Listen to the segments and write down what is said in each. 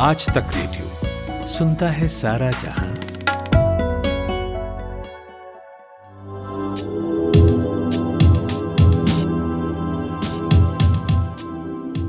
आज तक रेडियो सुनता है सारा जहाँ।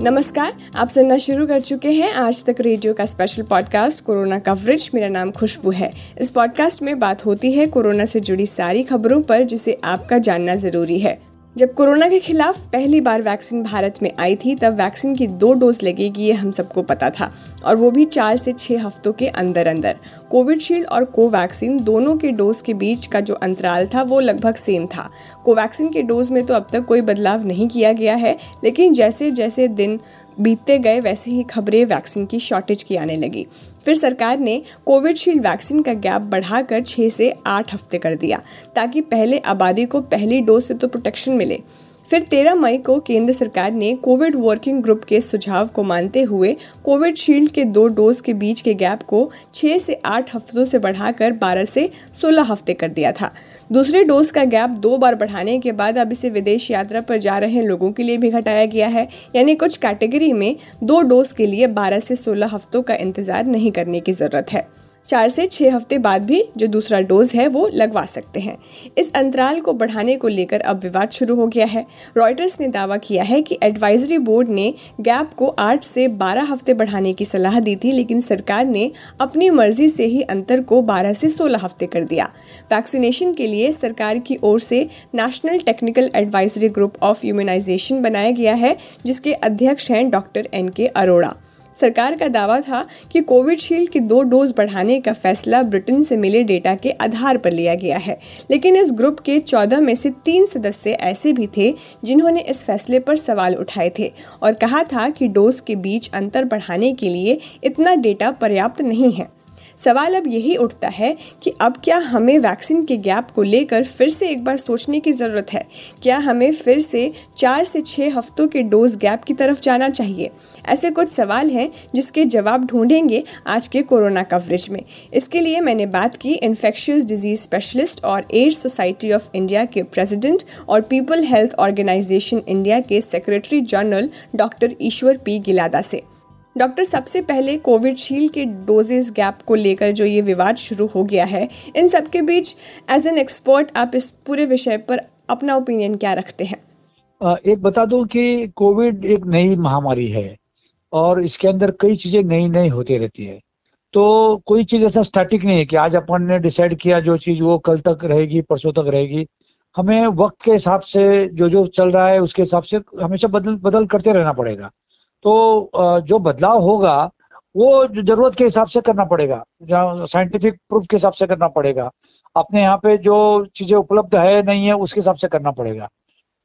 नमस्कार, आप सुनना शुरू कर चुके हैं आज तक रेडियो का स्पेशल पॉडकास्ट कोरोना कवरेज मेरा नाम खुशबू है। इस पॉडकास्ट में बात होती है कोरोना से जुड़ी सारी खबरों पर, जिसे आपका जानना ज़रूरी है। जब कोरोना के खिलाफ पहली बार वैक्सीन भारत में आई थी, तब वैक्सीन की दो डोज लगेगी, ये हम सबको पता था। और वो भी चार से छः हफ्तों के अंदर अंदर कोविडशील्ड और कोवैक्सीन दोनों के डोज के बीच का जो अंतराल था, वो लगभग सेम था। कोवैक्सीन के डोज में तो अब तक कोई बदलाव नहीं किया गया है, लेकिन जैसे जैसे दिन बीतते गए, वैसे ही खबरें वैक्सीन की शॉर्टेज की आने लगी। फिर सरकार ने कोविडशील्ड वैक्सीन का गैप बढ़ाकर छः से आठ हफ़्ते कर दिया, ताकि पहले आबादी को पहली डोज से तो प्रोटेक्शन मिले। फिर 13 मई को केंद्र सरकार ने कोविड वर्किंग ग्रुप के सुझाव को मानते हुए कोविड शील्ड के दो डोज के बीच के गैप को 6 से 8 हफ्तों से बढ़ाकर 12 से 16 हफ़्ते कर दिया था। दूसरे डोज का गैप दो बार बढ़ाने के बाद अब इसे विदेश यात्रा पर जा रहे लोगों के लिए भी घटाया गया है। यानी कुछ कैटेगरी में दो डोज के लिए 12 से 16 हफ्तों का इंतज़ार नहीं करने की ज़रूरत है। चार से छः हफ़्ते बाद भी जो दूसरा डोज है, वो लगवा सकते हैं। इस अंतराल को बढ़ाने को लेकर अब विवाद शुरू हो गया है। रॉयटर्स ने दावा किया है कि एडवाइजरी बोर्ड ने गैप को आठ से बारह हफ़्ते बढ़ाने की सलाह दी थी, लेकिन सरकार ने अपनी मर्ज़ी से ही अंतर को बारह से सोलह हफ़्ते कर दिया। वैक्सीनेशन के लिए सरकार की ओर से national technical advisory group of immunisation बनाया गया है, जिसके अध्यक्ष हैं डॉक्टर एन के अरोड़ा। सरकार का दावा था कि कोविडशील्ड की दो डोज बढ़ाने का फैसला ब्रिटेन से मिले डेटा के आधार पर लिया गया है। लेकिन इस ग्रुप के चौदह में से तीन सदस्य ऐसे भी थे जिन्होंने इस फैसले पर सवाल उठाए थे और कहा था कि डोज के बीच अंतर बढ़ाने के लिए इतना डेटा पर्याप्त नहीं है। सवाल अब यही उठता है कि अब क्या हमें वैक्सीन के गैप को लेकर फिर से एक बार सोचने की ज़रूरत है? क्या हमें फिर से चार से छः हफ्तों के डोज गैप की तरफ़ जाना चाहिए? ऐसे कुछ सवाल हैं जिसके जवाब ढूंढेंगे आज के कोरोना कवरेज में। इसके लिए मैंने बात की इन्फेक्शियस डिज़ीज़ स्पेशलिस्ट और एड्स सोसाइटी ऑफ़ इंडिया के प्रेसिडेंट और पीपल हेल्थ ऑर्गेनाइजेशन इंडिया के secretary general doctor Ishwar P Gilada से। डॉक्टर, सबसे पहले कोविडशील्ड के डोजेस गैप को लेकर जो ये विवाद शुरू हो गया है, इन सब के बीच एज एन एक्सपर्ट आप इस पूरे विषय पर अपना ओपिनियन क्या रखते हैं? एक बता दूँ कि कोविड एक नई महामारी है और इसके अंदर कई चीज़ें नई नई होती रहती है। तो कोई चीज़ ऐसा स्टैटिक नहीं है कि आज अपन ने डिसाइड किया जो चीज़ वो कल तक रहेगी, परसों तक रहेगी। हमें वक्त के हिसाब से जो जो चल रहा है उसके हिसाब से हमेशा बदल बदल करते रहना पड़ेगा। तो जो बदलाव होगा, वो ज़रूरत के हिसाब से करना पड़ेगा। साइंटिफिक प्रूफ के हिसाब से करना पड़ेगा। अपने यहाँ पे जो चीज़ें उपलब्ध है नहीं है, उसके हिसाब से करना पड़ेगा।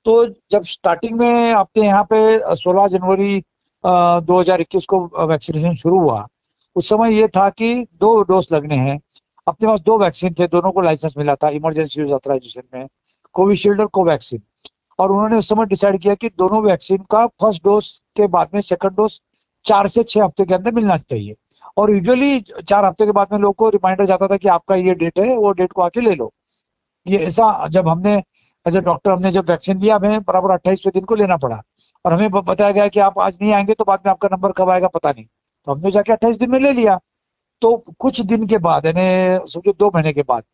तो जब स्टार्टिंग में आपके यहाँ पे 16 जनवरी 2021 को वैक्सीनेशन शुरू हुआ, उस समय ये था कि दो डोज लगने हैं। अपने पास दो वैक्सीन थे, दोनों को लाइसेंस मिला था इमरजेंसी यूज़ ऑथराइजेशन में कोविशील्ड और कोवैक्सीन और उन्होंने उस समय डिसाइड किया कि दोनों वैक्सीन का फ़र्स्ट डोज के बाद में सेकंड डोज चार से छह हफ़्ते के अंदर मिलना चाहिए। और यूजुअली चार हफ़्ते के बाद में लोगों को रिमाइंडर जाता था कि आपका ये डेट है, वो डेट को आके ले लो। ये ऐसा जब हमने एज ए डॉक्टर हमने जब वैक्सीन लिया हमें बराबर अट्ठाईसवें दिन को लेना पड़ा। और हमें बताया गया कि आप आज नहीं आएँगे तो बाद में आपका नंबर कब आएगा पता नहीं। तो हमने जाके अट्ठाईस दिन में ले लिया। तो कुछ दिन के बाद, यानी समझो दो महीने के बाद,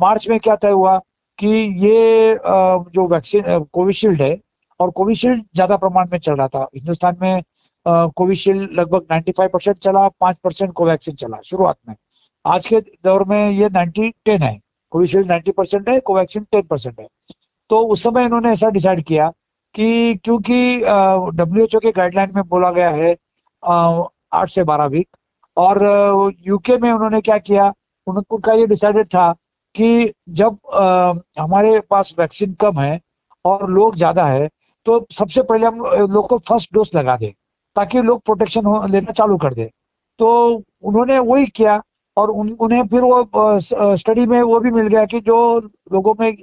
मार्च में क्या तय हुआ? कि ये जो वैक्सीन कोविशील्ड है, और कोविशील्ड ज़्यादा प्रमाण में चल रहा था। हिंदुस्तान में कोविशील्ड लगभग 95 परसेंट चला, पाँच परसेंट कोवैक्सीन चला, शुरुआत में। आज के दौर में ये 90 टेन है। कोविशील्ड 90 परसेंट है, कोवैक्सीन 10 परसेंट है। तो उस समय इन्होंने ऐसा डिसाइड किया कि क्योंकि डब्ल्यू के गाइडलाइन में बोला गया है आठ से बारह वीक, और यूके में उन्होंने क्या किया उनका ये डिसाइडेड था कि जब आ, हमारे पास वैक्सीन कम है और लोग ज़्यादा है तो सबसे पहले हम लोग को फ़र्स्ट डोज लगा दें ताकि लोग प्रोटेक्शन लेना चालू कर दे। तो उन्होंने वही किया और उन, उन्हें फिर वो स्टडी में वो भी मिल गया कि जो लोगों में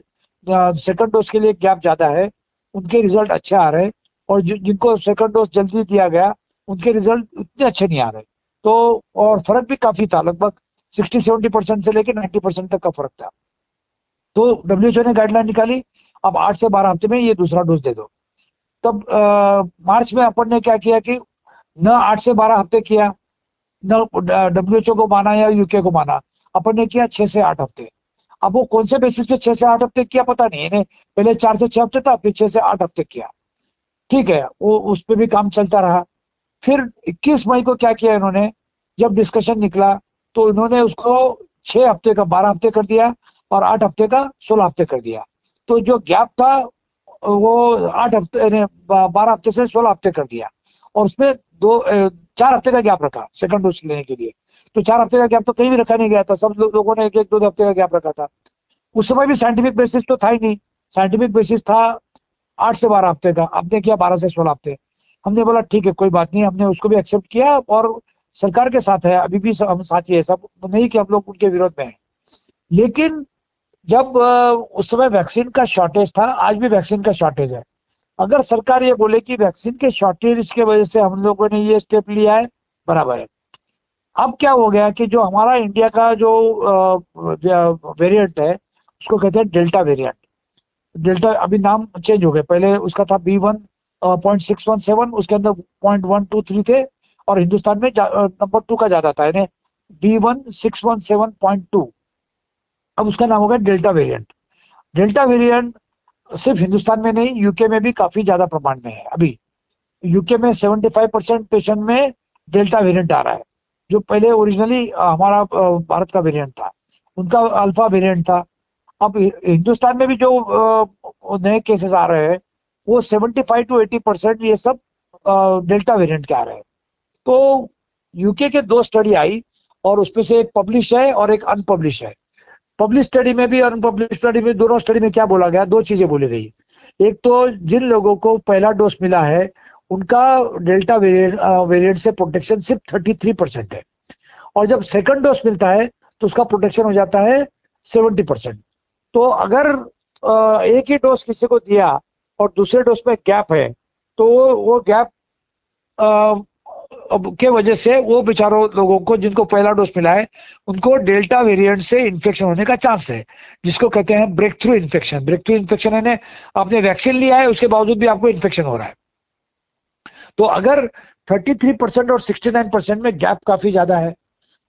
सेकंड डोज के लिए गैप ज़्यादा है उनके रिज़ल्ट अच्छे आ रहे हैं और जिनको सेकंड डोज जल्दी दिया गया उनके रिज़ल्ट उतने अच्छे नहीं आ रहे। तो और फ़र्क भी काफ़ी था लगभग। सिक्सटी सेवेंटी परसेंट से लेकर नाइन्टी परसेंट तक का फ़र्क था। तो डब्ल्यू ने गाइडलाइन निकाली अब आठ से बारह हफ़्ते में ये दूसरा डोज दे दो। तब आ, मार्च में अपन ने क्या किया कि न आठ से बारह हफ़्ते किया न डब्ल्यू को माना या यूके को माना अपन ने किया छह से आठ हफ़्ते। अब वो कौन से बेसिस पे छह से आठ हफ़्ते किया पता नहीं इन्हें पहले चार से छह हफ़्ते था फिर छह से आठ हफ़्ते किया। ठीक है वो उस पर भी काम चलता रहा। फिर 21 मई को क्या किया इन्होंने जब डिस्कशन निकला तो इन्होंने उसको छह हफ़्ते का, बारह हफ़्ते कर दिया और आठ हफ़्ते का, सोलह हफ़्ते कर दिया। तो जो गैप था, वो आठ हफ़्ते बारह हफ़्ते से सोलह हफ़्ते कर दिया। और उसमें दो चार हफ़्ते का गैप रखा सेकंड डोज लेने के लिए। तो चार हफ़्ते का गैप तो कहीं भी रखा नहीं गया था, सब लोगों ने एक एक, दो हफ़्ते का गैप रखा था। उस समय भी साइंटिफिक बेसिस तो था ही नहीं। साइंटिफिक बेसिस था आठ से बारह हफ़्ते का हमने किया बारह से सोलह हफ़्ते। हमने बोला, ठीक है, कोई बात नहीं। हमने उसको भी एक्सेप्ट किया और सरकार के साथ है, अभी भी हम साथी है, सब नहीं कि हम लोग उनके विरोध में हैं। लेकिन जब उस समय वैक्सीन का शॉर्टेज था, आज भी वैक्सीन का शॉर्टेज है। अगर सरकार ये बोले कि वैक्सीन के शॉर्टेज की वजह से हम लोगों ने ये स्टेप लिया है, बराबर है। अब क्या हो गया कि जो हमारा इंडिया का जो वेरिएंट है, उसको कहते हैं डेल्टा वेरिएंट डेल्टा अभी नाम चेंज हो गए, पहले उसका था B one point six one seven उसके अंदर पॉइंट वन टू थ्री थे और हिंदुस्तान में नंबर टू का ज़्यादा था, यानी B one six one seven point two अब उसका नाम होगा डेल्टा वेरिएंट डेल्टा वेरिएंट सिर्फ़ हिंदुस्तान में नहीं यूके में भी काफ़ी ज़्यादा प्रमाण में है। अभी यूके में 75 परसेंट पेशेंट में डेल्टा वेरिएंट आ रहा है, जो पहले ओरिजिनली हमारा भारत का वेरिएंट था। उनका अल्फ़ा वेरिएंट था। अब हिंदुस्तान में भी जो नए केसेस आ रहे हैं, वो 75 टू 80 परसेंट ये सब डेल्टा वेरिएंट के आ रहे हैं। तो यूके के दो स्टडी आई और उसमें से एक पब्लिश है और एक अनपब्लिश है। पब्लिश स्टडी में भी और अनपब्लिश स्टडी में दोनों स्टडी में क्या बोला गया? दो चीज़ें बोली गई। एक तो जिन लोगों को पहला डोज मिला है, उनका डेल्टा वेरिएंट से प्रोटेक्शन सिर्फ़ थर्टी थ्री परसेंट है। और जब सेकंड डोज मिलता है तो उसका प्रोटेक्शन हो जाता है सेवेंटी परसेंट तो अगर एक ही डोज किसी को दिया और दूसरे डोज में गैप है तो वो गैप के वजह से वो बेचारों लोगों को, जिनको पहला डोज मिला है, उनको डेल्टा वेरिएंट से इन्फेक्शन होने का चांस है, जिसको कहते हैं breakthrough infection breakthrough infection है आपने वैक्सीन लिया है, उसके बावजूद भी आपको इन्फेक्शन हो रहा है। तो अगर 33 परसेंट और 69 परसेंट में गैप काफ़ी ज़्यादा है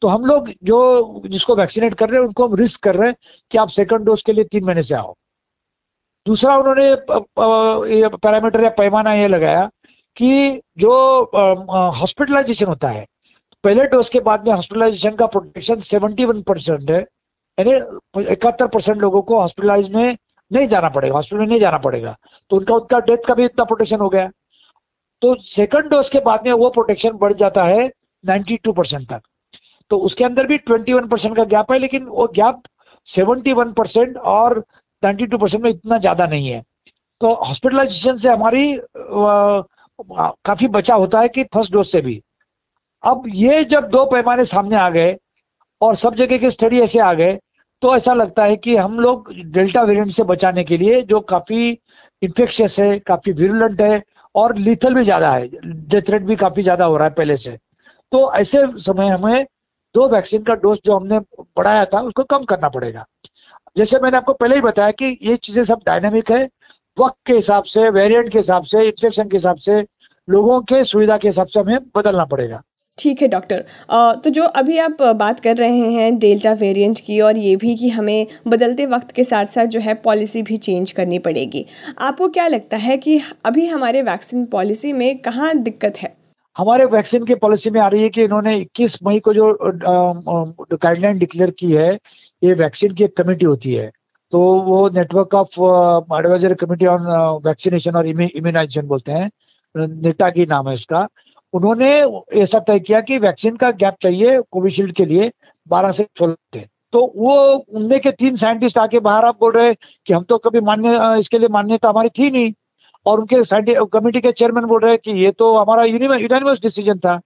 तो हम लोग जो, जिसको वैक्सीनेट कर रहे हैं, उनको हम रिस्क कर रहे हैं कि आप सेकंड डोज के लिए तीन महीने से आओ। दूसरा उन्होंने पैरामीटर या पैमाना ये लगाया कि जो हॉस्पिटलाइजेशन होता है, पहले डोज के बाद में हॉस्पिटलाइजेशन का प्रोटेक्शन 71 परसेंट है, यानी इकहत्तर परसेंट लोगों को हॉस्पिटलाइज में नहीं जाना पड़ेगा हॉस्पिटल में नहीं जाना पड़ेगा। तो उनका उनका डेथ का भी इतना प्रोटेक्शन हो गया। तो सेकंड डोज के बाद में वो प्रोटेक्शन बढ़ जाता है 92 परसेंट तक। तो उसके अंदर भी 21 परसेंट का गैप है, लेकिन वो गैप 71 परसेंट और 92 परसेंट में इतना ज़्यादा नहीं है। तो हॉस्पिटलाइजेशन से हमारी काफ़ी बचा होता है कि फ़र्स्ट डोज से भी। अब ये जब दो पैमाने सामने आ गए और सब जगह के स्टडी ऐसे आ गए तो ऐसा लगता है कि हम लोग डेल्टा वेरिएंट से बचाने के लिए जो काफ़ी इन्फेक्शियस है, काफ़ी विरुलेंट है और लीथल भी ज़्यादा है डेथ रेट भी काफ़ी ज़्यादा हो रहा है पहले से। तो ऐसे समय हमें दो वैक्सीन का डोज जो हमने बढ़ाया था, उसको कम करना पड़ेगा। जैसे मैंने आपको पहले ही बताया कि ये चीज़ें सब डायनेमिक है वक्त के हिसाब से वेरिएंट के हिसाब से इन्फेक्शन के हिसाब से लोगों के सुविधा के हिसाब से हमें बदलना पड़ेगा। ठीक है डॉक्टर तो जो अभी आप बात कर रहे हैं डेल्टा वेरिएंट की और ये भी कि हमें बदलते वक्त के साथ साथ जो है पॉलिसी भी चेंज करनी पड़ेगी। आपको क्या लगता है कि अभी हमारे वैक्सीन पॉलिसी में कहाँ दिक्कत है? हमारे वैक्सीन की पॉलिसी में आ रही है कि इन्होंने 21 मई को जो गाइडलाइन डिक्लेयर की है ये वैक्सीन की एक कमेटी होती है। तो वो network of advisory committee on vaccination और इम्यूनाइजेशन बोलते हैं। नेटा की नाम है इसका। उन्होंने ऐसा तय किया कि वैक्सीन का गैप चाहिए कोविशील्ड के लिए बारह से सोलह थे तो वो, उनमें के तीन साइंटिस्ट आके बाहर आप बोल रहे कि हम तो कभी मान्य इसके लिए मान्यता हमारी थी नहीं। और उनके कमेटी के चेयरमैन बोल रहे हैं कि ये तो हमारा यूनिवर्स डिसीज़न था।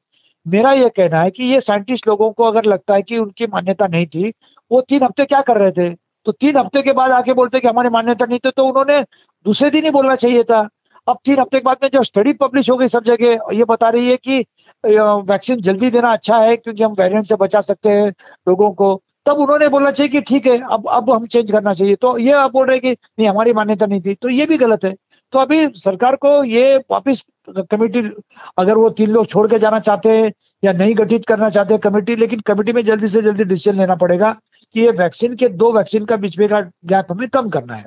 मेरा ये कहना है कि ये साइंटिस्ट लोगों को अगर लगता है कि उनकी मान्यता नहीं थी, वो तीन हफ़्ते क्या कर रहे थे? तो तीन हफ़्ते के बाद आके बोलते कि हमारी मान्यता नहीं थी तो उन्होंने दूसरे दिन ही बोलना चाहिए था। अब तीन हफ़्ते के बाद में जब स्टडी पब्लिश हो गई सब जगह, ये बता रही है कि वैक्सीन जल्दी देना अच्छा है क्योंकि हम वेरिएंट से बचा सकते हैं लोगों को। तब उन्होंने बोलना चाहिए कि ठीक है, अब अब हम चेंज करना चाहिए। तो ये आप बोल रहे हैं कि नहीं, हमारी मान्यता नहीं थी। तो ये भी गलत है। तो अभी सरकार को ये वापिस कमेटी, अगर वो तीन लोग छोड़ के जाना चाहते हैं या नहीं गठित करना चाहते हैं कमेटी, लेकिन कमेटी में जल्दी से जल्दी डिसीज़न लेना पड़ेगा। कि ये वैक्सीन के दो वैक्सीन का बीच में का गैप हमें कम करना है।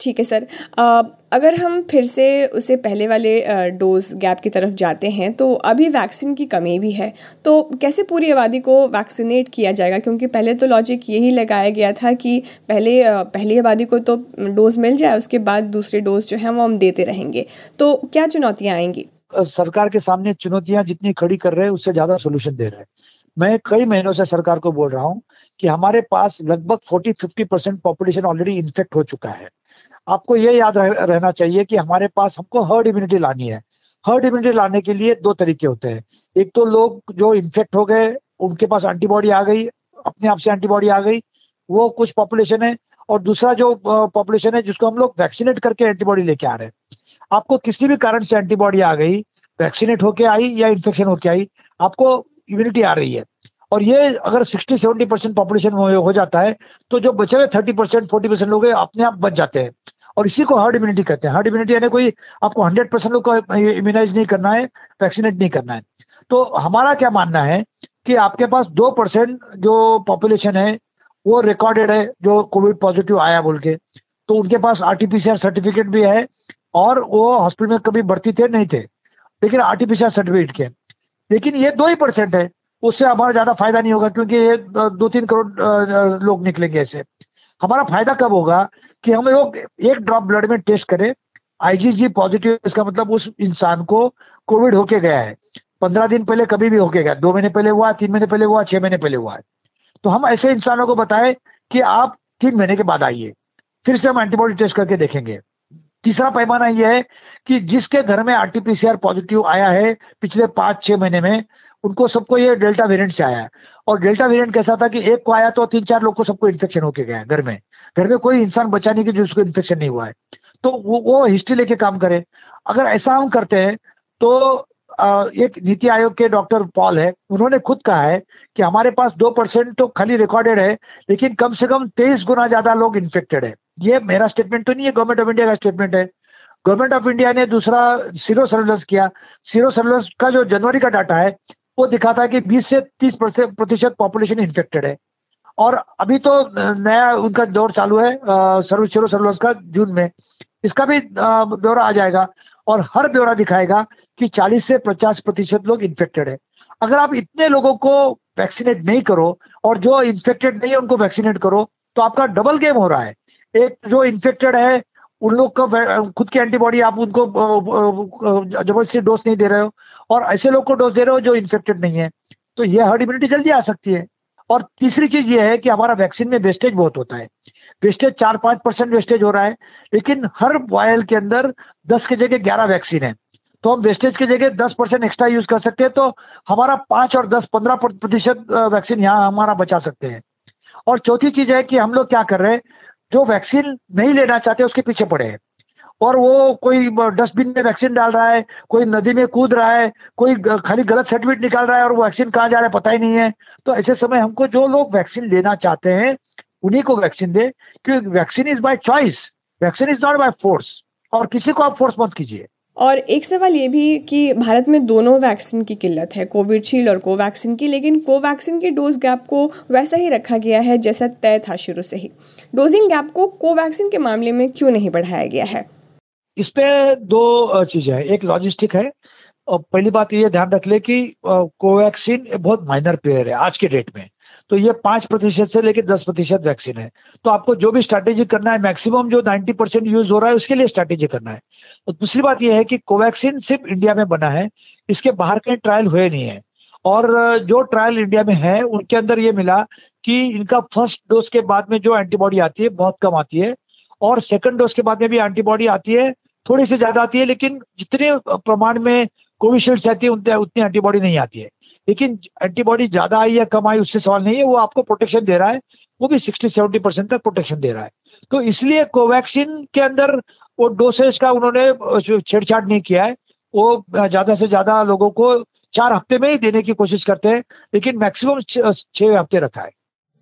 ठीक है सर। आ, अगर हम फिर से उसे पहले वाले डोज गैप की तरफ़ जाते हैं तो अभी वैक्सीन की कमी भी है। तो कैसे पूरी आबादी को वैक्सीनेट किया जाएगा? क्योंकि पहले तो लॉजिक यही लगाया गया था कि पहले पहली आबादी को तो डोज मिल जाए उसके बाद दूसरे डोज जो है वो हम देते रहेंगे। तो क्या चुनौतियाँ आएँगी? सरकार के सामने चुनौतियाँ जितनी खड़ी कर रहे हैं उससे ज़्यादा सोल्यूशन दे रहे हैं। मैं कई महीनों से सरकार को बोल रहा हूँ कि हमारे पास लगभग 40-50 परसेंट पॉपुलेशन ऑलरेडी इन्फेक्ट हो चुका है। आपको ये याद रह, रहना चाहिए कि हमारे पास हमको हर्ड इम्यूनिटी लानी है। हर्ड इम्यूनिटी लाने के लिए दो तरीके होते हैं। एक तो लोग जो इन्फेक्ट हो गए उनके पास एंटीबॉडी आ गई अपने आप से एंटीबॉडी आ गई वो कुछ पॉपुलेशन है। और दूसरा जो पॉपुलेशन है जिसको हम लोग वैक्सीनेट करके एंटीबॉडी लेके आ रहे हैं। आपको किसी भी कारण से एंटीबॉडी आ गई वैक्सीनेट होके आई या इन्फेक्शन होके आई आपको इम्यूनिटी आ रही है। और ये अगर 60 70 परसेंट पॉपुलेशन हो जाता है तो जो बचे हुए 30 परसेंट फोर्टी परसेंट लोग अपने आप बच जाते हैं। और इसी को हर्ड इम्यूनिटी कहते हैं। हर्ड इम्यूनिटी यानी कोई आपको 100 परसेंट लोग को इम्यूनाइज नहीं करना है वैक्सीनेट नहीं करना है। तो हमारा क्या मानना है कि आपके पास दो परसेंट जो पॉपुलेशन है, वो रिकॉर्डेड है, जो कोविड पॉजिटिव आया बोल के। तो उनके पास आरटीपीसीआर सर्टिफिकेट भी है, और वो हॉस्पिटल में कभी भर्ती थे, नहीं थे। लेकिन आरटीपीसीआर सर्टिफिकेट के लेकिन ये दो ही परसेंट है, उससे हमारा ज़्यादा फ़ायदा नहीं होगा, क्योंकि ये दो तीन करोड़ लोग निकलेंगे ऐसे। हमारा फ़ायदा कब होगा कि हम लोग एक ड्रॉप ब्लड में टेस्ट करें आईजीजी पॉजिटिव, इसका मतलब उस इंसान को कोविड होके गया है। पंद्रह दिन पहले कभी भी होके गया, दो महीने पहले हुआ, तीन महीने पहले हुआ, छह महीने पहले हुआ है। तो हम ऐसे इंसानों को बताएँ कि आप तीन महीने के बाद आइए, फिर से हम एंटीबॉडी टेस्ट करके देखेंगे। तीसरा पैमाना यह है कि जिसके घर में आरटीपीसीआर पॉजिटिव आया है पिछले पाँच, छह महीने में, उनको सबको ये डेल्टा वेरिएंट से आया है। और डेल्टा वेरिएंट कैसा था कि एक को आया तो तीन, चार लोग को सबको इन्फेक्शन होके गया घर में। घर में कोई इंसान बचा नहीं कि जिसको इन्फेक्शन नहीं हुआ है। तो वो वो हिस्ट्री लेके काम करे। अगर ऐसा हम करते हैं तो एक नीति आयोग के डॉक्टर पॉल है, उन्होंने खुद कहा है कि हमारे पास दो परसेंट तो खाली रिकॉर्डेड है, लेकिन कम से कम तेईस गुना ज़्यादा लोग इन्फेक्टेड है। ये मेरा स्टेटमेंट तो नहीं है गवर्नमेंट ऑफ़ इंडिया का स्टेटमेंट है। गवर्नमेंट ऑफ़ इंडिया ने दूसरा सीरो सर्वेलेंस किया। सीरो सर्वेलेंस का जो जनवरी का डाटा है, वो दिखाता है कि 20 से 30 प्रतिशत पॉपुलेशन इन्फेक्टेड है। और अभी तो नया उनका दौर चालू है सर्व सीरो सर्वेलेंस का जून में। इसका भी ब्यौरा आ जाएगा और हर ब्यौरा दिखाएगा कि 40 से 50 प्रतिशत लोग इन्फेक्टेड है। अगर आप इतने लोगों को वैक्सीनेट नहीं करो और जो इन्फेक्टेड नहीं है, उनको वैक्सीनेट करो तो आपका डबल गेम हो रहा है। एक जो इन्फेक्टेड है, उन लोग का खुद की एंटीबॉडी आप उनको ज़बरदस्ती डोज नहीं दे रहे हो। और ऐसे लोग को डोज दे रहे हो जो इन्फेक्टेड नहीं है। तो यह हर्ड इम्यूनिटी जल्दी आ सकती है। और तीसरी चीज़ ये है कि हमारा वैक्सीन में वेस्टेज बहुत होता है। वेस्टेज चार पाँच परसेंट वेस्टेज हो रहा है, लेकिन हर वायल के अंदर दस के जगह ग्यारह वैक्सीन है। तो हम वेस्टेज की जगह दस परसेंट एक्स्ट्रा यूज़ कर सकते हैं तो हमारा पाँच और दस पंद्रह प्रतिशत वैक्सीन यहाँ हमारा बचा सकते हैं। और चौथी चीज़ है कि हम लोग क्या कर रहे हैं जो वैक्सीन नहीं लेना चाहते, उसके पीछे पड़े हैं। और वो कोई डस्टबिन में वैक्सीन डाल रहा है, कोई नदी में कूद रहा है, कोई खाली गलत सर्टिफिकेट निकाल रहा है और वो वैक्सीन कहाँ जा रहा है पता ही नहीं है। तो ऐसे समय हमको जो लोग वैक्सीन लेना चाहते हैं, उन्हीं को वैक्सीन दे, क्योंकि vaccine is by choice vaccine is not by force और किसी को आप फोर्स मत कीजिए। और एक सवाल ये भी कि भारत में दोनों वैक्सीन की किल्लत है, कोविडशील्ड और कोवैक्सीन की, लेकिन कोवैक्सीन के डोज गैप को वैसा ही रखा गया है जैसा तय था शुरू से ही। डोजिंग गैप को कोवैक्सीन के मामले में क्यों नहीं बढ़ाया गया है? इस पे दो चीज़ें है। एक लॉजिस्टिक है, और पहली बात ये ध्यान रख ले कि कोवैक्सीन बहुत माइनर प्लेयर है आज के डेट में। तो ये पाँच प्रतिशत से लेकर दस प्रतिशत वैक्सीन है। तो आपको जो भी स्ट्रैटेजी करना है मैक्सिमम जो नाइन्टी परसेंट यूज़ हो रहा है, उसके लिए स्ट्रैटेजी करना है। तो दूसरी बात यह है कि कोवैक्सीन सिर्फ़ इंडिया में बना है, इसके बाहर कहीं ट्रायल हुए नहीं है। और जो ट्रायल इंडिया में है, उनके अंदर ये मिला कि इनका फ़र्स्ट डोज के बाद में जो एंटीबॉडी आती है, बहुत कम आती है। और सेकंड डोज के बाद में भी एंटीबॉडी आती है, थोड़ी सी ज़्यादा आती है, लेकिन जितने प्रमाण में कोविशील्ड से आती है उतनी एंटीबॉडी नहीं आती है। लेकिन एंटीबॉडी ज़्यादा आई या कम आई, उससे सवाल नहीं है, वो आपको प्रोटेक्शन दे रहा है, वो भी सिक्सटी सेवेंटी परसेंट तक प्रोटेक्शन दे रहा है। तो इसलिए कोवैक्सीन के अंदर वो डोसेज का उन्होंने छेड़छाड़ नहीं किया है, वो ज़्यादा से ज़्यादा लोगों को चार हफ़्ते में ही देने की कोशिश करते हैं, लेकिन मैक्सिमम छह हफ़्ते रखा है।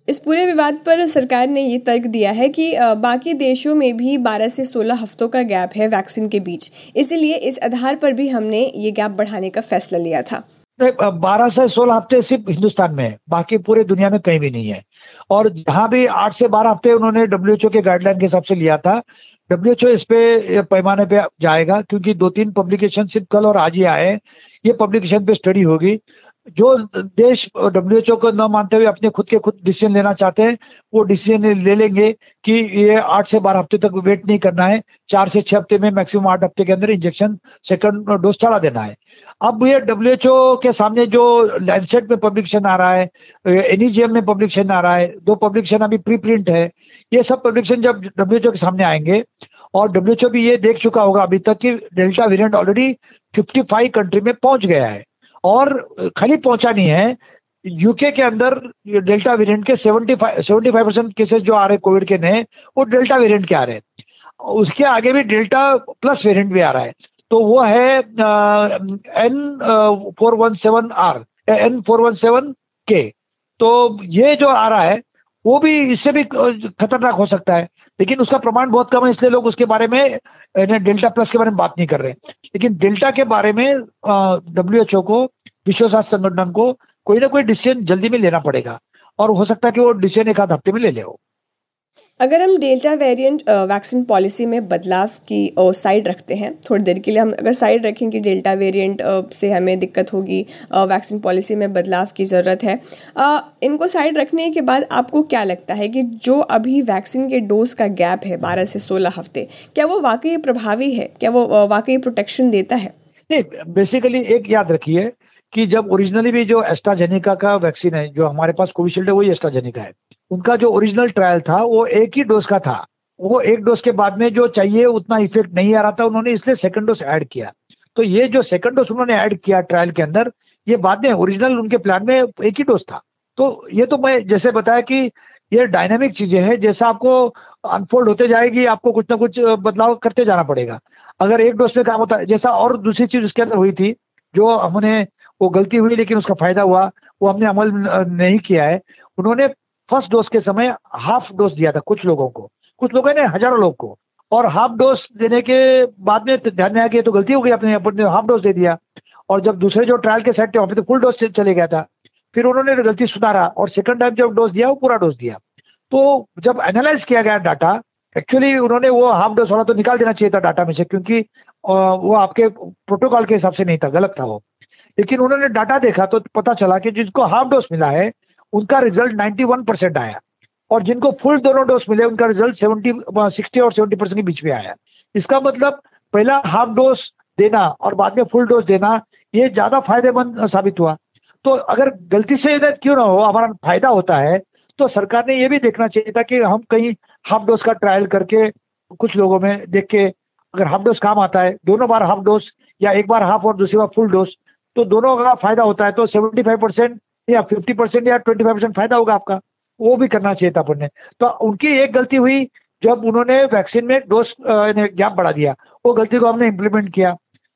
इस पूरे विवाद पर सरकार ने ये तर्क दिया है कि बाकी देशों में भी 12 से 16 हफ्तों का गैप है वैक्सीन के बीच। इसीलिए इस आधार पर भी हमने ये गैप बढ़ाने का फैसला लिया था। बारह से सोलह हफ़्ते सिर्फ़ हिंदुस्तान में है, बाकी पूरे दुनिया में कहीं भी नहीं है। और जहाँ भी आठ से बारह हफ़्ते उन्होंने डब्ल्यूएचओ के गाइडलाइन के हिसाब से लिया था डब्ल्यूएचओ इस पे पैमाने पे जाएगा, क्योंकि दो तीन पब्लिकेशन सिर्फ़ कल और आज ही आए ये पब्लिकेशन पे स्टडी होगी। जो देश डब्ल्यूएचओ को न मानते हुए अपने खुद के खुद डिसीज़न लेना चाहते हैं, वो डिसीज़न ले लेंगे कि ये आठ से बारह हफ़्ते तक वेट नहीं करना है। चार से छह हफ़्ते में मैक्सिमम आठ हफ़्ते के अंदर इंजेक्शन सेकंड डोज चढ़ा देना है। अब ये डब्ल्यूएचओ के सामने जो लैंडसेट में पब्लिकेशन आ रहा है एनईजीएम में पब्लिकेशन आ रहा है, दो पब्लिकेशन अभी प्री प्रिंट है, ये सब पब्लिकेशन जब डब्ल्यूएचओ के सामने आएँगे और डब्ल्यूएचओ भी ये देख चुका होगा अभी तक कि डेल्टा वेरिएंट ऑलरेडी 55 कंट्री में पहुँच गया है। और खाली पहुँचा नहीं है। यूके के अंदर डेल्टा वेरिएंट के 75 75 परसेंट केसेस जो आ रहे कोविड के नए, वो डेल्टा वेरिएंट के आ रहे हैं। उसके आगे भी डेल्टा प्लस वेरिएंट भी आ रहा है। तो वो है N four one seven R N four one seven के तो ये जो आ रहा है वो भी इससे भी खतरनाक हो सकता है। लेकिन उसका प्रमाण बहुत कम है, इसलिए लोग उसके बारे में डेल्टा प्लस के बारे में बात नहीं कर रहे। लेकिन डेल्टा के बारे में डब्ल्यू एच ओ को विश्व स्वास्थ्य संगठन को कोई ना कोई डिसीज़न जल्दी में लेना पड़ेगा। और हो सकता है कि वो डिसीज़न एक आध हफ़्ते में ले ले हो अगर हम डेल्टा वेरिएंट वैक्सीन पॉलिसी में बदलाव की साइड रखते हैं, थोड़ी देर के लिए हम अगर साइड रखें कि डेल्टा वेरिएंट से हमें दिक्कत होगी वैक्सीन पॉलिसी में बदलाव की ज़रूरत है इनको साइड रखने के बाद आपको क्या लगता है कि जो अभी वैक्सीन के डोज का गैप है बारह से सोलह हफ़्ते, क्या वो वाकई प्रभावी है? क्या वो वाकई प्रोटेक्शन देता है? बेसिकली एक याद रखिए कि जब ओरिजिनली भी जो एस्ट्राजेनिका का वैक्सीन है, जो हमारे पास कोविशील्ड है, वही एस्ट्राजेनिका है। उनका जो ओरिजिनल ट्रायल था, वो एक ही डोज का था। वो एक डोज के बाद में जो चाहिए, उतना इफ़ेक्ट नहीं आ रहा था, उन्होंने इसलिए सेकंड डोज ऐड किया। तो ये जो सेकंड डोज उन्होंने ऐड किया ट्रायल के अंदर, ये बाद में ओरिजिनल उनके प्लान में एक ही डोज था। तो ये तो मैं जैसे बताया कि ये डायनामिक चीज़ें हैं, जैसा आपको अनफोल्ड होते जाएगी, आपको कुछ ना कुछ बदलाव करते जाना पड़ेगा। अगर एक डोज में काम होता है जैसा और दूसरी चीज़ उसके अंदर हुई थी, जो हमने, वो गलती हुई, लेकिन उसका फ़ायदा हुआ, वो हमने अमल नहीं किया है, उन्होंने फ़र्स्ट डोज के समय हाफ़ डोज दिया था कुछ लोगों को। कुछ लोगों ने हज़ारों लोग को। और हाफ़ डोज देने के बाद में ध्यान में आ गया तो गलती हो गई अपने अपने हाफ़ डोज दे दिया। और जब दूसरे जो ट्रायल के सेट थे, वहाँ पे तो फुल डोज चले गया था। फिर उन्होंने गलती सुधारा और सेकंड टाइम जब डोज दिया, वो पूरा डोज दिया। तो जब एनालाइज किया गया डाटा एक्चुअली उन्होंने वो हाफ़ डोज वाला तो निकाल देना चाहिए था डाटा में से, क्योंकि वो आपके प्रोटोकॉल के हिसाब से नहीं था, गलत था वो। लेकिन उन्होंने डाटा देखा तो पता चला कि जिनको हाफ़ डोज मिला है उनका रिज़ल्ट 91 परसेंट आया। और जिनको फुल दोनों डोज मिले, उनका रिज़ल्ट 70 सिक्सटी और 70 परसेंट के बीच में आया। इसका मतलब पहला हाफ़ डोज देना और बाद में फुल डोज देना, ये ज़्यादा फ़ायदेमंद साबित हुआ। तो अगर गलती से क्यों ना हो, हमारा फ़ायदा होता है तो सरकार ने ये भी देखना चाहिए था कि हम कहीं हाफ़ डोज का ट्रायल करके कुछ लोगों में देख के अगर हाफ़ डोज काम आता है, दोनों बार हाफ़ डोज या एक बार हाफ़ और दूसरी बार फुल डोज तो दोनों का फ़ायदा होता है। तो 75 परसेंट या 50 परसेंट या 25 परसेंट फ़ायदा होगा आपका। वो भी करना चाहिए था अपन। ने तो उनकी एक गलती हुई जब उन्होंने वैक्सीन में डोज गैप बढ़ा दिया। वो गलती को हमने इम्प्लीमेंट किया।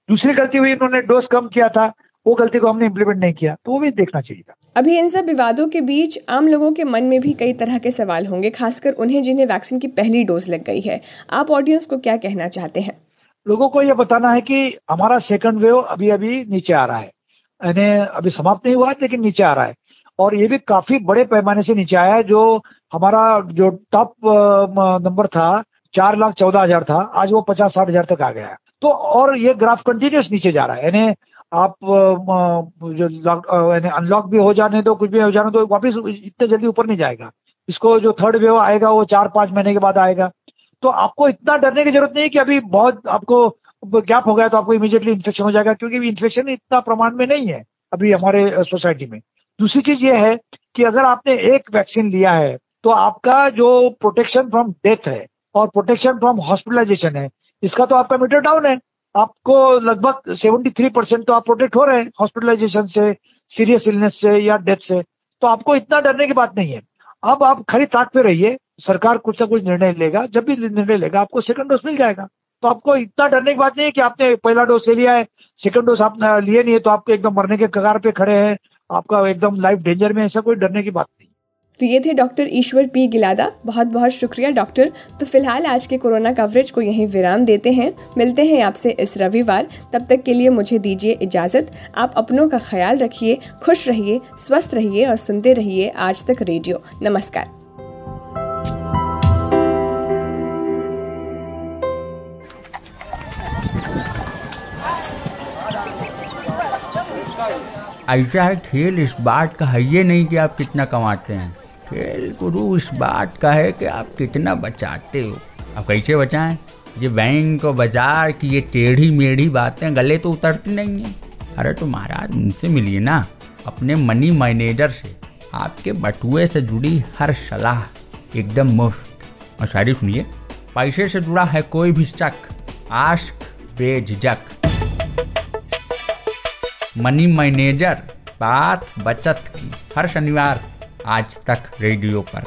दूसरी गलती हुई इन्होंने डोज कम किया था। वो गलती को हमने इम्प्लीमेंट नहीं किया। तो वो भी देखना चाहिए था। अभी इन सब विवादों के बीच आम लोगों के मन में भी कई तरह के सवाल होंगे खासकर उन्हें जिन्हें वैक्सीन की पहली डोज लग गई है। आप ऑडियंस को क्या कहना चाहते हैं? लोगों को यह बताना है कि हमारा सेकंड वेव अभी अभी नीचे आ रहा है। यानी अभी समाप्त नहीं हुआ है, लेकिन नीचे आ रहा है। और ये भी काफ़ी बड़े पैमाने से नीचे आया है, जो हमारा जो टॉप नंबर था, चार लाख चौदह हज़ार था, आज वो पचास साठ हज़ार तक आ गया है। तो और ये ग्राफ कंटिन्यूस नीचे जा रहा है। यानी आप जो यानी अनलॉक भी हो जाने दो, कुछ भी हो जाने दो, वापिस इतने जल्दी ऊपर नहीं जाएगा। इसको जो थर्ड वेव आएगा, वो चार पाँच महीने के बाद आएगा। तो आपको इतना डरने की ज़रूरत नहीं कि अभी बहुत आपको गैप हो गया तो आपको इमीडिएटली इन्फेक्शन हो जाएगा, क्योंकि इन्फेक्शन इतना प्रमाण में नहीं है अभी हमारे सोसाइटी में। दूसरी चीज़ ये है कि अगर आपने एक वैक्सीन लिया है तो आपका जो प्रोटेक्शन फ्रॉम डेथ है और प्रोटेक्शन फ्रॉम हॉस्पिटलाइजेशन है, इसका तो आपका मीटर डाउन है। आपको लगभग 73 परसेंट तो आप प्रोटेक्ट हो रहे हैं हॉस्पिटलाइजेशन से सीरियस इलनेस से या डेथ से। तो आपको इतना डरने की बात नहीं है। अब आप खड़ी ताक पे रहिए, सरकार कुछ ना कुछ निर्णय लेगा, जब भी निर्णय लेगा, आपको सेकंड डोज मिल जाएगा। तो आपको इतना डरने की बात नहीं है कि आपने पहला डोज ले लिया है सेकंड डोज आप लिए नहीं है तो आपको एकदम मरने के कगार पे खड़े हैं, आपका एकदम लाइफ डेंजर में ऐसा कोई डरने की बात नहीं तो ये थे डॉक्टर ईश्वर पी गिलादा। बहुत बहुत शुक्रिया, डॉक्टर। तो फ़िलहाल आज के कोरोना कवरेज को यहीं विराम देते हैं। मिलते हैं आपसे इस रविवार। तब तक के लिए मुझे दीजिए इजाज़त। आप अपनों का ख्याल रखिए, खुश रहिए, स्वस्थ रहिए और सुनते रहिए आज तक रेडियो। नमस्कार। ऐसा है, खेल इस बात का है, ये नहीं कि आप कितना कमाते हैं। खेल गुरु, इस बात का है कि आप कितना बचाते हो। आप कैसे बचाएँ? ये बैंक और बाज़ार की ये टेढ़ी मेढ़ी बातें गले तो उतरती नहीं है। अरे तो महाराज उनसे मिलिए ना, अपने मनी मैनेजर से। आपके बटुए से जुड़ी हर सलाह एकदम मुफ़्त। और शायरी सुनिए, पैसे से जुड़ा है कोई भी शक आश्क बेझिझक। मनी मैनेजर बात बचत की। हर शनिवार आज तक रेडियो पर।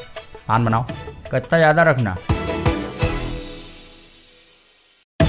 आन बनाओ कच्चा ज़्यादा रखना।